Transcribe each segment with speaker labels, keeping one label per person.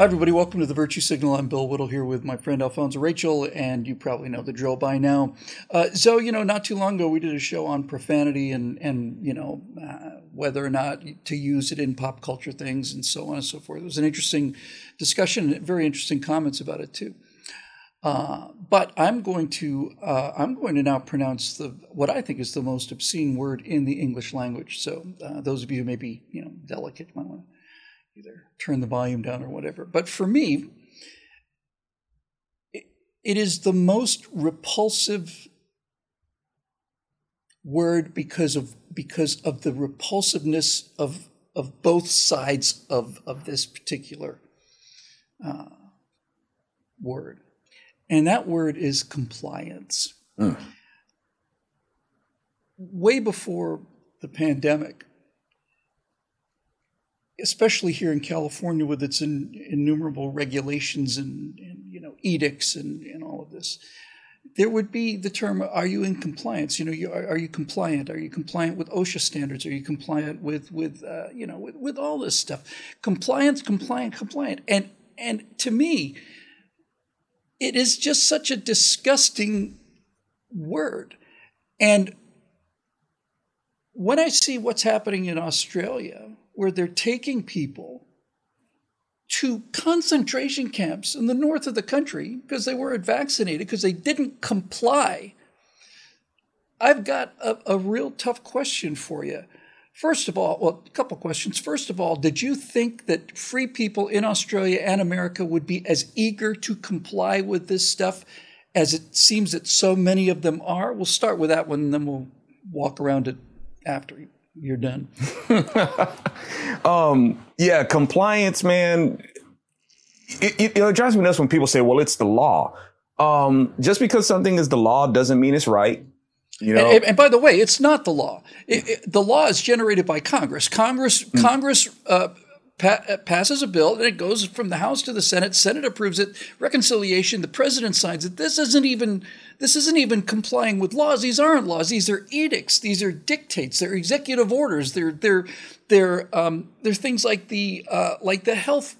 Speaker 1: Hi, everybody. Welcome to the Virtue Signal. I'm Bill Whittle here with my friend Alfonso Rachel, and you probably know the drill by now. Uh, so, you know, not too long ago, we did a show on profanity and, and you know, uh, whether or not to use it in pop culture things and so on and so forth. It was an interesting discussion, and very interesting comments about it too. Uh, but I'm going to uh, I'm going to now pronounce the what I think is the most obscene word in the English language. So uh, those of you who may be you know delicate might want to either turn the volume down or whatever. But for me, it, it is the most repulsive word because of because of the repulsiveness of of both sides of of this particular uh, word, and that word is compliance. Mm. Way before the pandemic, especially here in California with its in, innumerable regulations and, and, you know edicts and, and all of this, there would be the term "Are you in compliance?" You know, you, are, are, you compliant? Are you compliant with OSHA standards? Are you compliant with with uh, you know with, with all this stuff? Compliance, compliant, compliant, and and to me, it is just such a disgusting word, and when I see what's happening in Australia where they're taking people to concentration camps in the north of the country because they weren't vaccinated, because they didn't comply. I've got a, a, real tough question for you. First of all, well, a couple questions. First of all, did you think that free people in Australia and America would be as eager to comply with this stuff as it seems that so many of them are? We'll start with that one, and then we'll walk around it after you're done.
Speaker 2: um, yeah, compliance, man. It, it, it, drives me nuts when people say, "Well, it's the law." Um, just because something is the law doesn't mean it's right.
Speaker 1: You know, and, and by the way, it's not the law. It, the law is generated by Congress. Congress, mm. Congress uh, pa- uh, passes a bill, and it goes from the House to the Senate. Senate approves it. Reconciliation. The president signs it. This isn't even this isn't even complying with laws. These aren't laws. These are edicts. These are dictates. They're executive orders. They're they're they're um, they're things like the uh, like the health.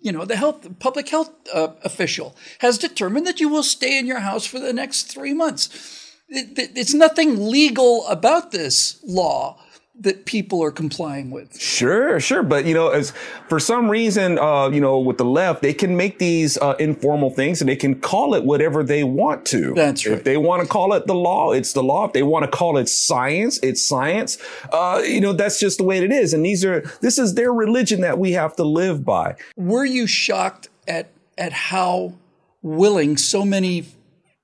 Speaker 1: You know, the health public health uh, official has determined that you will stay in your house for the next three months. It, it, it's nothing legal about this law that people are complying with.
Speaker 2: Sure, sure, but you know, as for some reason, uh, you know, with the left, they can make these uh, informal things and they can call it whatever they want to.
Speaker 1: That's right.
Speaker 2: If they want to call it the law, it's the law. If they want to call it science, it's science. Uh, you know, that's just the way it is. And these are this is their religion that we have to live by.
Speaker 1: Were you shocked at at how willing so many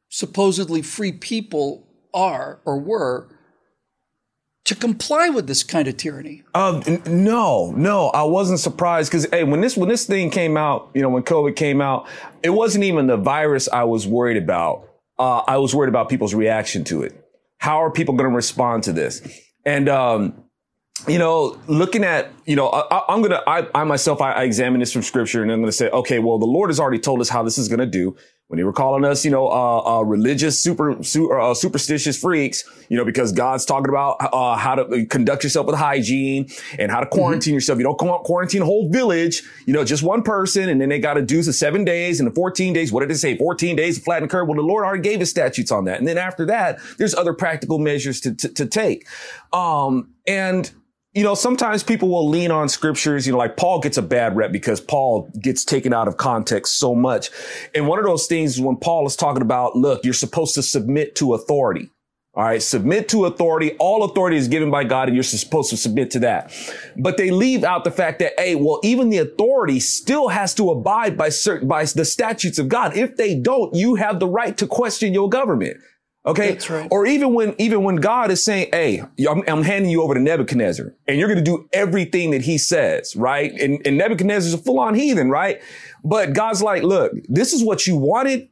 Speaker 1: supposedly free people are or were? To comply with this kind of tyranny?
Speaker 2: Uh, no, no, I wasn't surprised because hey, when this when this thing came out, you know, when COVID came out, it wasn't even the virus I was worried about. Uh, I was worried about people's reaction to it. How are people going to respond to this? And um, you know, looking at, you know, I, am gonna, I, I myself, I, I examine this from scripture, and I'm gonna say, okay, well, the Lord has already told us how this is gonna do when they were calling us, you know, uh, uh, religious, super, super uh, superstitious freaks, you know, because God's talking about uh, how to conduct yourself with hygiene and how to mm-hmm. quarantine mm-hmm. yourself. You don't quarantine a whole village, you know, just one person, and then they got to do the seven days and the 14 days. What did it say? 14 days to flatten the curve. Well, the Lord already gave us statutes on that. And then after that, there's other practical measures to, to, to take. Um, and you know, sometimes people will lean on scriptures, you know, like Paul gets a bad rep because Paul gets taken out of context so much. And one of those things is when Paul is talking about, look, you're supposed to submit to authority. All right. Submit to authority. All authority is given by God and you're supposed to submit to that. But they leave out the fact that, hey, well, even the authority still has to abide by certain, by the statutes of God. If they don't, you have the right to question your government. Okay.
Speaker 1: Right.
Speaker 2: Or even when, even when God is saying, Hey, I'm, I'm, handing you over to Nebuchadnezzar and you're going to do everything that he says, right? And, and Nebuchadnezzar is a full on heathen, right? But God's like, look, this is what you wanted.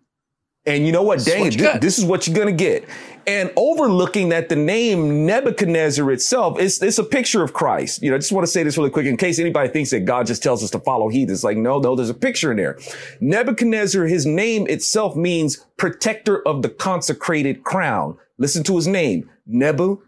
Speaker 2: And you know what? Dang it, this, this is what you're going to get and overlooking that the name Nebuchadnezzar itself is it's a picture of Christ. You know, I just want to say this really quick in case anybody thinks that God just tells us to follow heathens. Like, no, no, there's a picture in there. Nebuchadnezzar, his name itself means protector of the consecrated crown. Listen to his name, Nebu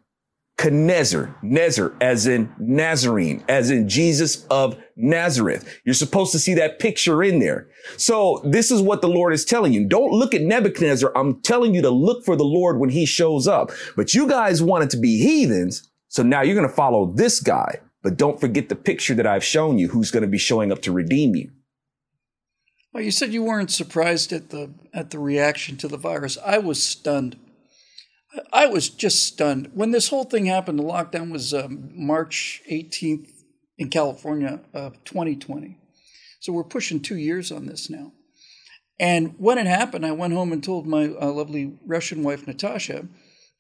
Speaker 2: Nebuchadnezzar, Nezer, as in Nazarene, as in Jesus of Nazareth. You're supposed to see that picture in there. So this is what the Lord is telling you. Don't look at Nebuchadnezzar. I'm telling you to look for the Lord when he shows up. But you guys wanted to be heathens. So now you're going to follow this guy. But don't forget the picture that I've shown you who's going to be showing up to redeem you.
Speaker 1: Well, you said you weren't surprised at the at the reaction to the virus. I was stunned. I was just stunned when this whole thing happened. The lockdown was um, March 18th in California of 2020. So we're pushing two years on this now. And when it happened, I went home and told my uh, lovely Russian wife, Natasha,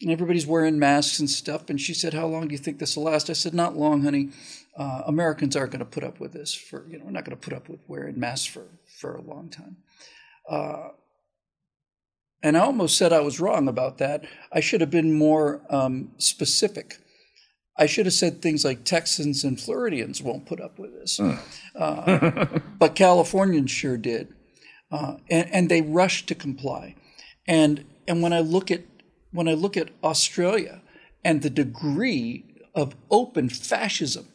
Speaker 1: and everybody's wearing masks and stuff. And she said, How long do you think this will last? I said, Not long, honey. Uh, Americans aren't going to put up with this for, you know, we're not going to put up with wearing masks for, for a long time. Uh, and I almost said I was wrong about that. I should have been more um, specific. I should have said things like Texans and Floridians won't put up with this, uh, but Californians sure did, uh, and, and, they rushed to comply. And and when I look at when I look at Australia and the degree of open fascism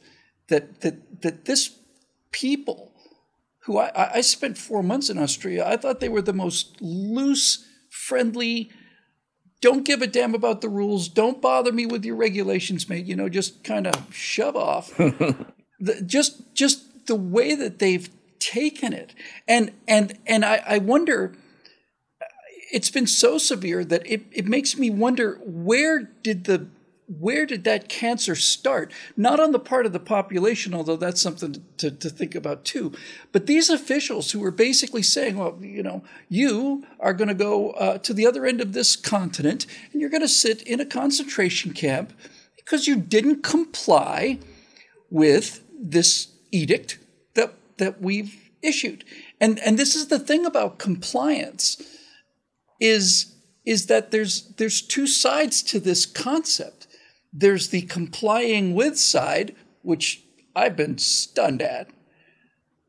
Speaker 1: that that that this people, who I, I spent four months in Australia, I thought they were the most loose friendly. Don't give a damn about the rules. Don't bother me with your regulations, mate. You know, just kind of shove off. the, just just the way that they've taken it, and and and I, I wonder. It's been so severe that it, it makes me wonder where did the where did that cancer start? Not on the part of the population, although that's something to, to think about too. But these officials who were basically saying, well, you know, you are going to go uh, to the other end of this continent and you're going to sit in a concentration camp because you didn't comply with this edict that, that we've issued. And, and this is the thing about compliance is, is that there's, there's two sides to this concept there's the complying with side, which I've been stunned at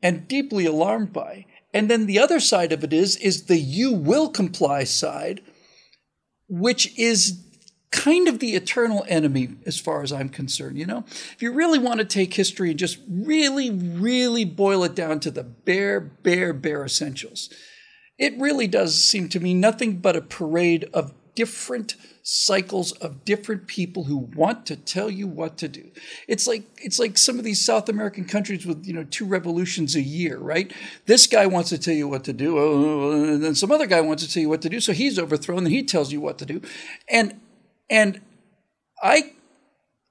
Speaker 1: and deeply alarmed by. And then the other side of it is is the you will comply side, which is kind of the eternal enemy as far as I'm concerned, you know? If you really want to take history and just really really boil it down to the bare bare bare essentials, it really does seem to me nothing but a parade of different cycles of different people who want to tell you what to do. It's like it's like some of these South American countries with you know two revolutions a year, right? This guy wants to tell you what to do, oh, and then some other guy wants to tell you what to do, so he's overthrown, and he tells you what to do, and and I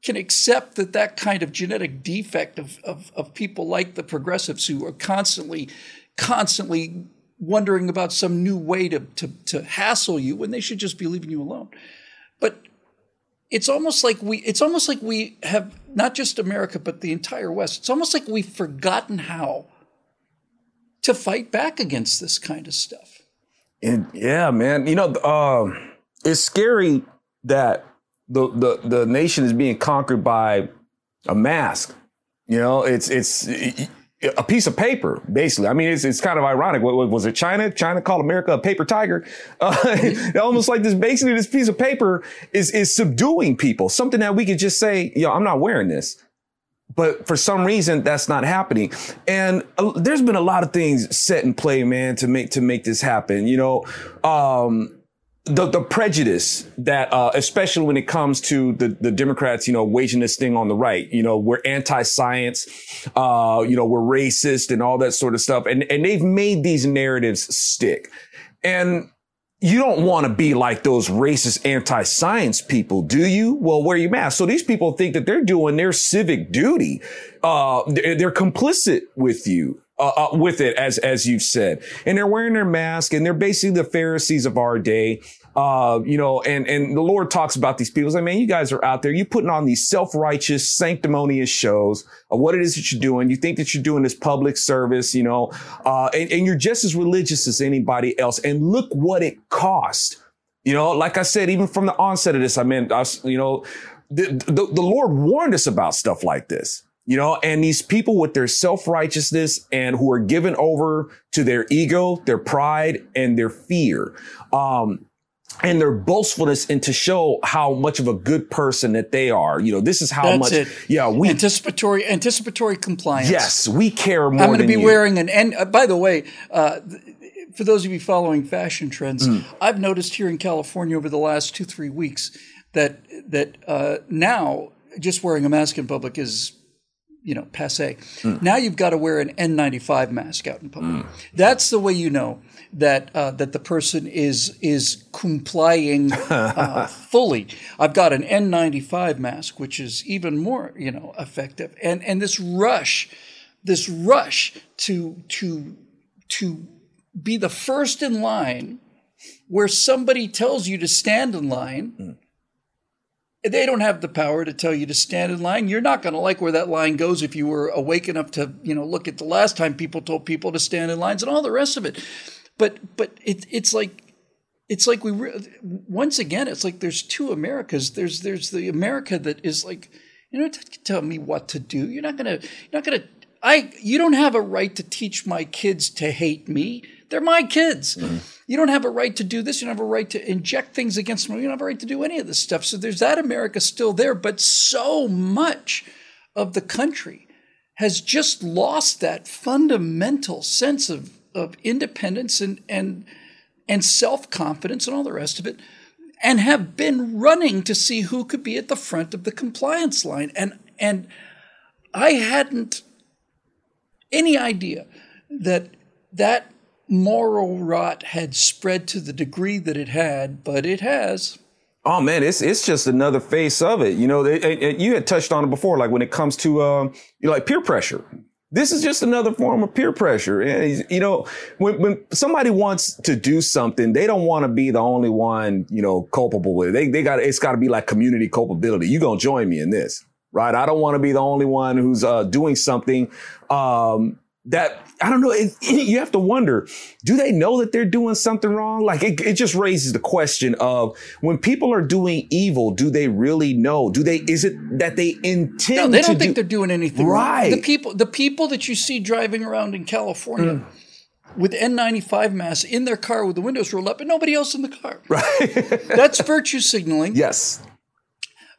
Speaker 1: can accept that that kind of genetic defect of, of, of people like the progressives who are constantly constantly wondering about some new way to, to, to hassle you when they should just be leaving you alone. But it's almost like we it's almost like we have not just America but the entire West. It's almost like we've forgotten how to fight back against this kind of stuff.
Speaker 2: And yeah, man, you know, um, it's scary that the, the the nation is being conquered by a mask. You know, it's it's a piece of paper, basically. I mean, it's, it's kind of ironic. What, what was it? China? China called America a paper tiger. Uh, almost like this, basically this piece of paper is, is subduing people. Something that we could just say, yo, I'm not wearing this. But for some reason, that's not happening. And uh, there's been a lot of things set in play, man, to make, to make this happen. You know, um, the, the prejudice that, uh, especially when it comes to the, the Democrats, you know, waging this thing on the right, you know, we're anti-science, uh, you know, we're racist and all that sort of stuff. And, and they've made these narratives stick. And you don't want to be like those racist anti-science people, do you? Well, wear your mask. So these people think that they're doing their civic duty. Uh, they're, they're complicit with you uh, uh, with it, as as you've said, and they're wearing their mask, and they're basically the Pharisees of our day. Uh, you know, and and the Lord talks about these people. Like, man, you guys are out there. You putting on these self righteous, sanctimonious shows of what it is that you're doing. You think that you're doing this public service, you know, uh, and, and you're just as religious as anybody else. And look what it cost. You know, like I said, even from the onset of this, I mean, I, you know, the, the, the Lord warned us about stuff like this you know, and these people with their self-righteousness and who are given over to their ego, their pride, and their fear. Um, and their boastfulness and to show how much of a good person that they are. You know, this is how
Speaker 1: That's
Speaker 2: much.
Speaker 1: it.
Speaker 2: Yeah, we.
Speaker 1: anticipatory anticipatory compliance.
Speaker 2: yes, we care more.
Speaker 1: I'm going to be
Speaker 2: you.
Speaker 1: wearing an. And uh, by the way, uh, th- for those of you following fashion trends,
Speaker 2: Mm.
Speaker 1: I've noticed here in California over the last two three weeks that that uh, now just wearing a mask in public is you know passe.
Speaker 2: Mm.
Speaker 1: Now you've got to wear an N95 mask out in public. That's the way you know that uh, that the person is is complying uh, fully. I've got an N95 mask, which is even more you know effective, and and this rush, this rush to to to be the first in line where somebody tells you to stand in line. They don't have the power to tell you to stand in line. You're not going to like where that line goes if you were awake enough to, you know, look at the last time people told people to stand in lines and all the rest of it. But but it, it's like it's like we re- once again it's like there's two Americas. There's there's the America that is like you know tell me what to do. You're not gonna you're not gonna I you don't have a right to teach my kids to hate me. They're my kids. Mm-hmm. You don't have a right to do this. You don't have a right to inject things against them. You don't have a right to do any of this stuff. So there's that America still there, but so much of the country has just lost that fundamental sense of, of independence and and and self-confidence and all the rest of it and have been running to see who could be at the front of the compliance line and and I hadn't any idea that that moral rot had spread to the degree that it had but it has
Speaker 2: Oh man, it's it's just another face of it. You know, it- you had touched on it before, like when it comes to um, you know, like peer pressure. This is just another form of peer pressure. And you know, when when somebody wants to do something, they don't want to be the only one, you know, culpable with it. They they got it's got to be like community culpability. You gonna join me in this, right? I don't want to be the only one who's uh, doing something um, that I don't know. It, you have to wonder: Do they know that they're doing something wrong? Like it, it just raises the question of when people are doing evil, do they really know? Do they? Is it that they intend?
Speaker 1: No, they don't think
Speaker 2: do,
Speaker 1: they're doing anything wrong.
Speaker 2: Right.
Speaker 1: The people, the people that you see driving around in California
Speaker 2: Mm.
Speaker 1: with N95 masks in their car with the windows rolled up and nobody else in the car. Right. That's virtue signaling.
Speaker 2: Yes.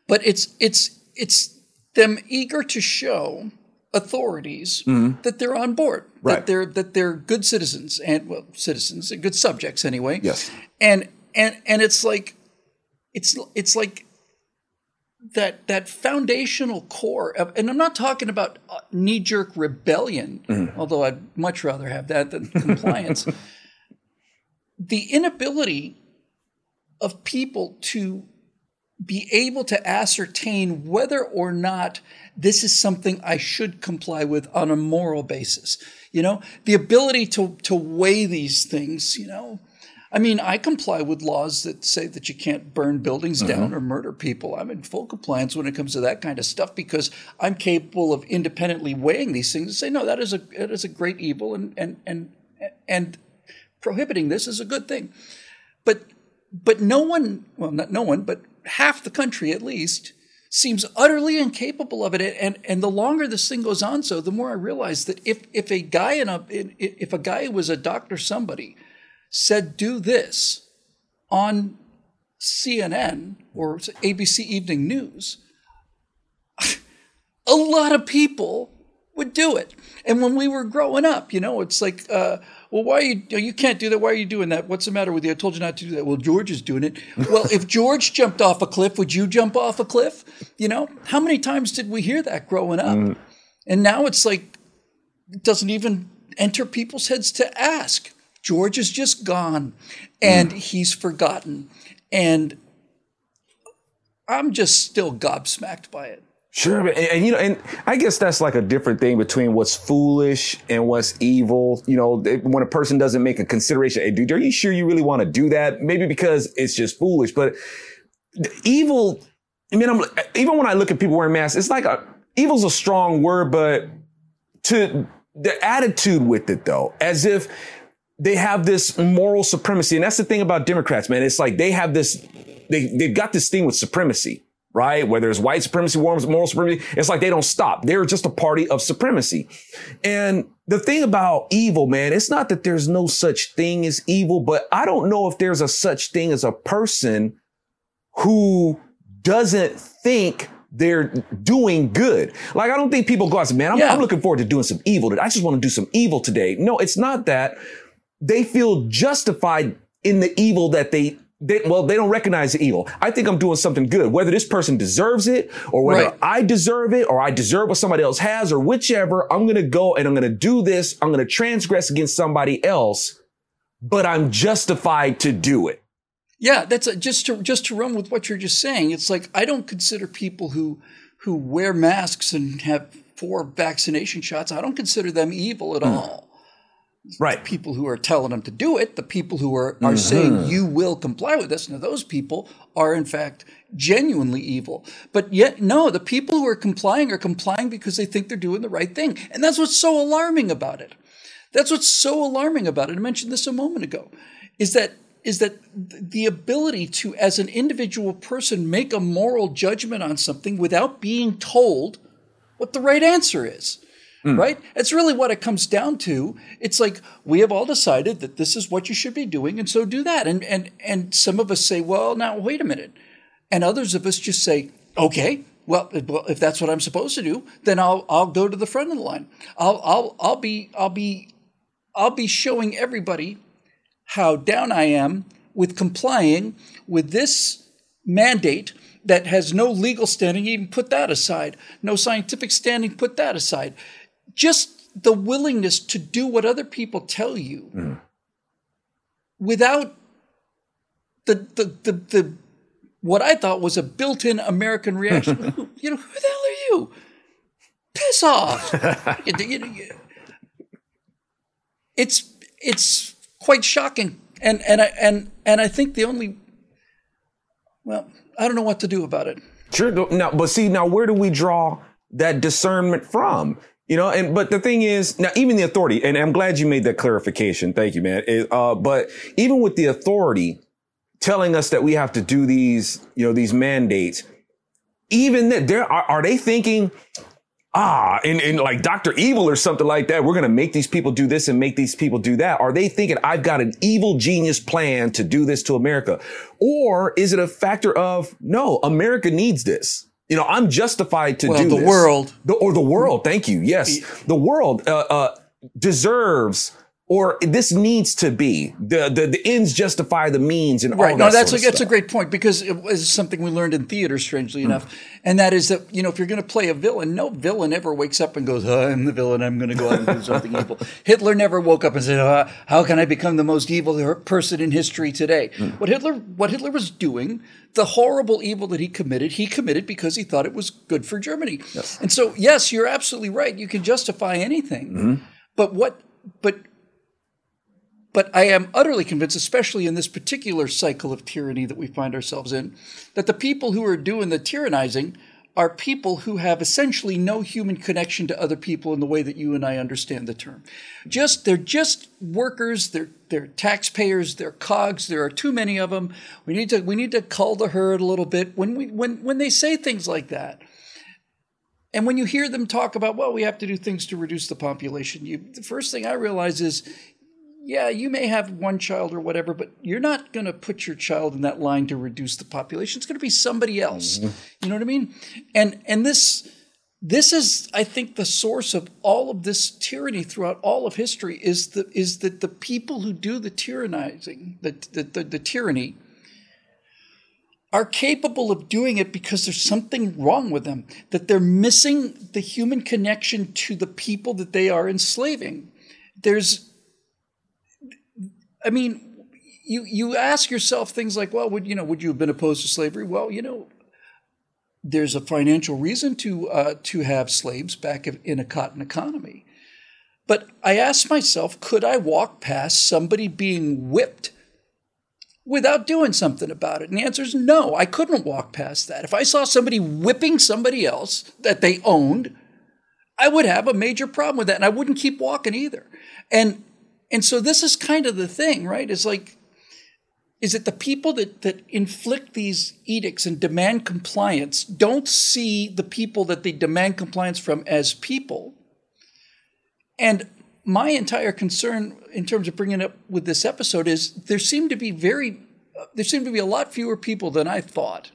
Speaker 1: But it's it's it's them eager to show authorities that they're on board,
Speaker 2: Mm-hmm. Right.
Speaker 1: that they're that they're good citizens and well citizens and good subjects anyway.
Speaker 2: Yes.
Speaker 1: And and and it's like it's it's like that that foundational core of, and I'm not talking about knee jerk rebellion, although I'd much rather have that than compliance. the inability of people to be able to ascertain whether or not this is something I should comply with on a moral basis. You know, the ability to to weigh these things, you know. I mean, I comply with laws that say that you can't burn buildings down uh-huh. or murder people. I'm in full compliance when it comes to that kind of stuff because I'm capable of independently weighing these things and say, no, that is a that is a great evil and and and and prohibiting this is a good thing. But but no one, well, not no one, but half the country at least seems utterly incapable of it. And and the longer this thing goes on, so the more I realize that if if a guy in a if a guy who was a doctor somebody said do this on CNN or ABC Evening News, a lot of people would do it. And when we were growing up, you know, it's like, uh, well, why are you, oh, you can't do that. Why are you doing that? What's the matter with you? I told you not to do that. Well, George is doing it. Well, if George jumped off a cliff, would you jump off a cliff? You know, how many times did we hear that growing up? Mm. And now it's like, it doesn't even enter people's heads to ask. George is just gone mm. and he's forgotten. And I'm just still gobsmacked by it.
Speaker 2: Sure, and, and, you know, and I guess that's like a different thing between what's foolish and what's evil. You know, when a person doesn't make a consideration, hey, dude, are you sure you really want to do that? Maybe because it's just foolish, but evil. I mean, I'm even when I look at people wearing masks, it's like a evil's a strong word, but to the attitude with it though, as if they have this moral supremacy, and that's the thing about Democrats, man. It's like they have this, they they've got this thing with supremacy right? Whether it's white supremacy, warms, moral supremacy, it's like they don't stop. They're just a party of supremacy. And the thing about evil, man, it's not that there's no such thing as evil, but I don't know if there's a such thing as a person who doesn't think they're doing good. Like, I don't think people go out and say, man, I'm, yeah. I'm looking forward to doing some evil. I just want to do some evil today. No, it's not that. They feel justified in the evil that they they, well, they don't recognize the evil. I think I'm doing something good, whether this person deserves it or whether right. I deserve it or I deserve what somebody else has or whichever. I'm going to go and I'm going to do this. I'm going to transgress against somebody else, but I'm justified to do it.
Speaker 1: Yeah, that's a, just to just to run with what you're just saying. It's like I don't consider people who who wear masks and have four vaccination shots. I don't consider them evil at mm. all
Speaker 2: right.
Speaker 1: people who are telling them to do it, the people who are, are mm-hmm. saying you will comply with this. Now, those people are in fact genuinely evil. But yet, no, the people who are complying are complying because they think they're doing the right thing. And that's what's so alarming about it. That's what's so alarming about it. I mentioned this a moment ago, is that is that the ability to, as an individual person, make a moral judgment on something without being told what the right answer is. Mm. Right? It's really what it comes down to. It's like we have all decided that this is what you should be doing, and so do that. And and and some of us say, well, now wait a minute, and others of us just say, okay, well, if that's what I'm supposed to do, then I'll I'll go to the front of the line. I'll I'll I'll be I'll be I'll be showing everybody how down I am with complying with this mandate that has no legal standing, even put that aside, no scientific standing, put that aside just the willingness to do what other people tell you mm. without the, the, the, the, what I thought was a built in American reaction. you know, who the hell are you? Piss off. you, you, you, it's, it's quite shocking. And, and, I, and, and I think the only, well, I don't know what to do about it.
Speaker 2: Sure. Now, but see, now where do we draw that discernment from? You know, and but the thing is, now even the authority, and I'm glad you made that clarification. Thank you, man. It, uh, but even with the authority telling us that we have to do these, you know, these mandates, even that there are, are they thinking, ah, in, in like Dr. Evil or something like that, we're going to make these people do this and make these people do that. Are they thinking I've got an evil genius plan to do this to America? Or is it a factor of no, America needs this? You know, I'm justified to
Speaker 1: well,
Speaker 2: do
Speaker 1: the
Speaker 2: this.
Speaker 1: world,
Speaker 2: the, or the world. Thank you. Yes, the world uh, uh, deserves or this needs to be the, the the ends justify the means and right. all no,
Speaker 1: that's
Speaker 2: a,
Speaker 1: that's a great point because it was something we learned in theater, strangely mm. enough, and that is that you know if you're going to play a villain, no villain ever wakes up and goes, oh, "I'm the villain. I'm going to go out and do something evil." Hitler never woke up and said, oh, "How can I become the most evil person in history today?" Mm. What Hitler what Hitler was doing, the horrible evil that he committed, he committed because he thought it was good for Germany. Yes. And so, yes, you're absolutely right. You can justify anything, mm-hmm. but what but but I am utterly convinced, especially in this particular cycle of tyranny that we find ourselves in, that the people who are doing the tyrannizing are people who have essentially no human connection to other people in the way that you and I understand the term. Just they're just workers, they're they're taxpayers, they're cogs, there are too many of them. We need to we need to cull the herd a little bit. When we when when they say things like that, and when you hear them talk about, well, we have to do things to reduce the population, you, the first thing I realize is yeah, you may have one child or whatever, but you're not going to put your child in that line to reduce the population. It's going to be somebody else. Mm-hmm. You know what I mean? And and this this is, I think, the source of all of this tyranny throughout all of history is the is that the people who do the tyrannizing, the the, the, the tyranny, are capable of doing it because there's something wrong with them, that they're missing the human connection to the people that they are enslaving. There's I mean, you you ask yourself things like, well, would you know, would you have been opposed to slavery? Well, you know, there's a financial reason to uh, to have slaves back in a cotton economy. But I asked myself, could I walk past somebody being whipped without doing something about it? And the answer is no, I couldn't walk past that. If I saw somebody whipping somebody else that they owned, I would have a major problem with that, and I wouldn't keep walking either. And and so this is kind of the thing, right? It's like is it the people that, that inflict these edicts and demand compliance don't see the people that they demand compliance from as people. And my entire concern in terms of bringing up with this episode is there seem to be very there seem to be a lot fewer people than I thought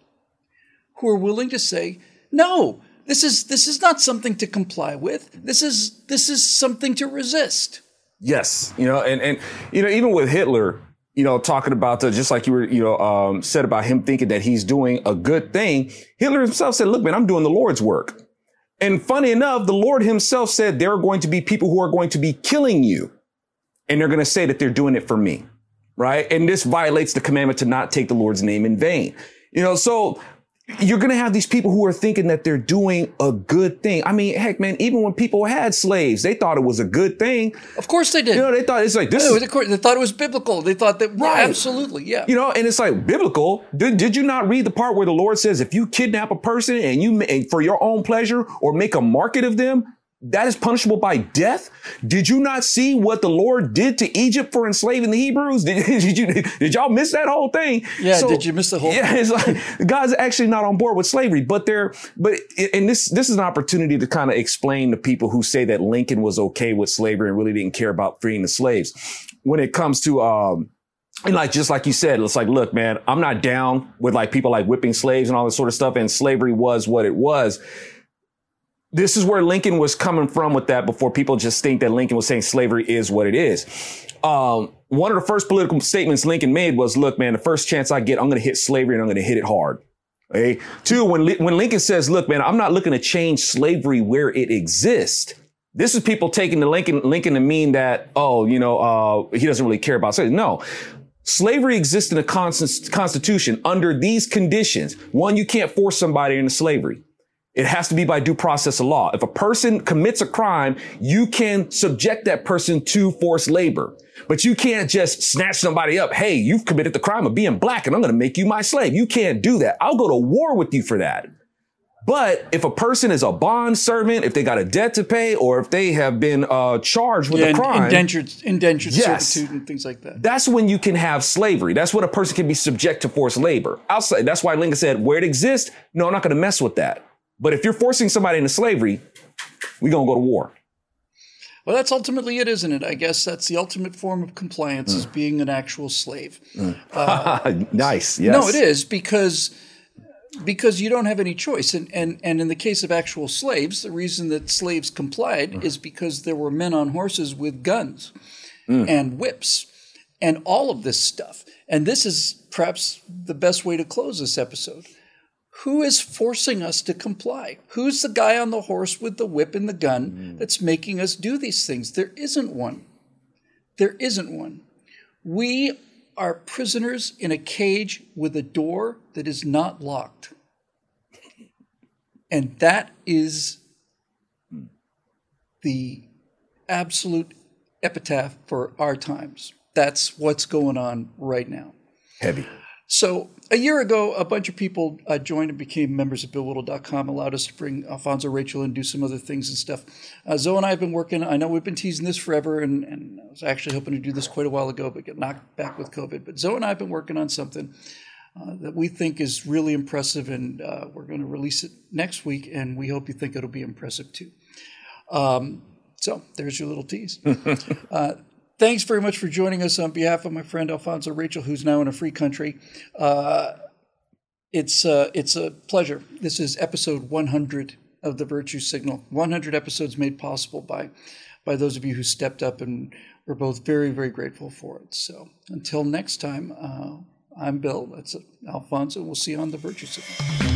Speaker 1: who are willing to say no this is this is not something to comply with this is this is something to resist
Speaker 2: yes you know and and you know even with Hitler you know talking about the just like you were you know um, said about him thinking that he's doing a good thing Hitler himself said look man I'm doing the Lord's work and funny enough, the Lord himself said there are going to be people who are going to be killing you. And they're going to say that they're doing it for me. Right. And this violates the commandment to not take the Lord's name in vain. You know, so you're going to have these people who are thinking that they're doing a good thing. I mean, heck, man, even when people had slaves, they thought it was a good thing.
Speaker 1: Of course they did.
Speaker 2: You know, they thought it's like this.
Speaker 1: Is, they thought it was biblical. They thought that right. absolutely, yeah.
Speaker 2: You know, and it's like biblical. Did, did you not read the part where the Lord says, if you kidnap a person and you and for your own pleasure or make a market of them, that is punishable by death. Did you not see what the Lord did to Egypt for enslaving the Hebrews? Did, did you did y'all miss that whole thing?
Speaker 1: Yeah, so, did you miss the whole?
Speaker 2: Yeah, it's like God's actually not on board with slavery, but they're but and this this is an opportunity to kind of explain to people who say that Lincoln was okay with slavery and really didn't care about freeing the slaves. When it comes to um, and like just like you said, it's like, look, man, I'm not down with like people like whipping slaves and all this sort of stuff. And slavery was what it was this is where Lincoln was coming from with that before people just think that Lincoln was saying slavery is what it is. Um, one of the first political statements Lincoln made was, look, man, the first chance I get, I'm going to hit slavery and I'm going to hit it hard. Okay. Two, when, when Lincoln says, look, man, I'm not looking to change slavery where it exists. This is people taking the Lincoln, Lincoln to mean that, oh, you know, uh, he doesn't really care about slavery. No. Slavery exists in the Constitution under these conditions. One, you can't force somebody into slavery. It has to be by due process of law. If a person commits a crime, you can subject that person to forced labor. But you can't just snatch somebody up. Hey, you've committed the crime of being black and I'm going to make you my slave. You can't do that. I'll go to war with you for that. But if a person is a bond servant, if they got a debt to pay, or if they have been uh, charged with
Speaker 1: yeah,
Speaker 2: a crime,
Speaker 1: indentured, indentured yes, servitude and things like that.
Speaker 2: That's when you can have slavery. That's when a person can be subject to forced labor. Outside, that's why Lincoln said, where it exists, no, I'm not going to mess with that. But if you're forcing somebody into slavery, we're going to go to war.
Speaker 1: Well, that's ultimately it, isn't it? I guess that's the ultimate form of compliance mm. is being an actual slave.
Speaker 2: Mm. Uh, nice. Yes.
Speaker 1: No, it is because because you don't have any choice. And and and in the case of actual slaves, the reason that slaves complied mm. is because there were men on horses with guns mm. and whips and all of this stuff. And this is perhaps the best way to close this episode. Who is forcing us to comply? Who's the guy on the horse with the whip and the gun mm. that's making us do these things? There isn't one. There isn't one. We are prisoners in a cage with a door that is not locked. And that is the absolute epitaph for our times. That's what's going on right now.
Speaker 2: Heavy.
Speaker 1: So a year ago, a bunch of people uh, joined and became members of BillWhittle.com, allowed us to bring Alfonso Rachel and do some other things and stuff. Uh, Zoe and I have been working. I know we've been teasing this forever, and, and I was actually hoping to do this quite a while ago, but get knocked back with COVID. But Zoe and I have been working on something uh, that we think is really impressive, and uh, we're going to release it next week, and we hope you think it'll be impressive too. Um, so there's your little tease. Thanks very much for joining us on behalf of my friend Alfonso Rachel, who's now in a free country. Uh, it's uh, it's a pleasure. This is episode 100 of the Virtue Signal. 100 episodes made possible by by those of you who stepped up, and we're both very very grateful for it. So until next time, uh, I'm Bill. That's Alfonso. We'll see you on the Virtue Signal.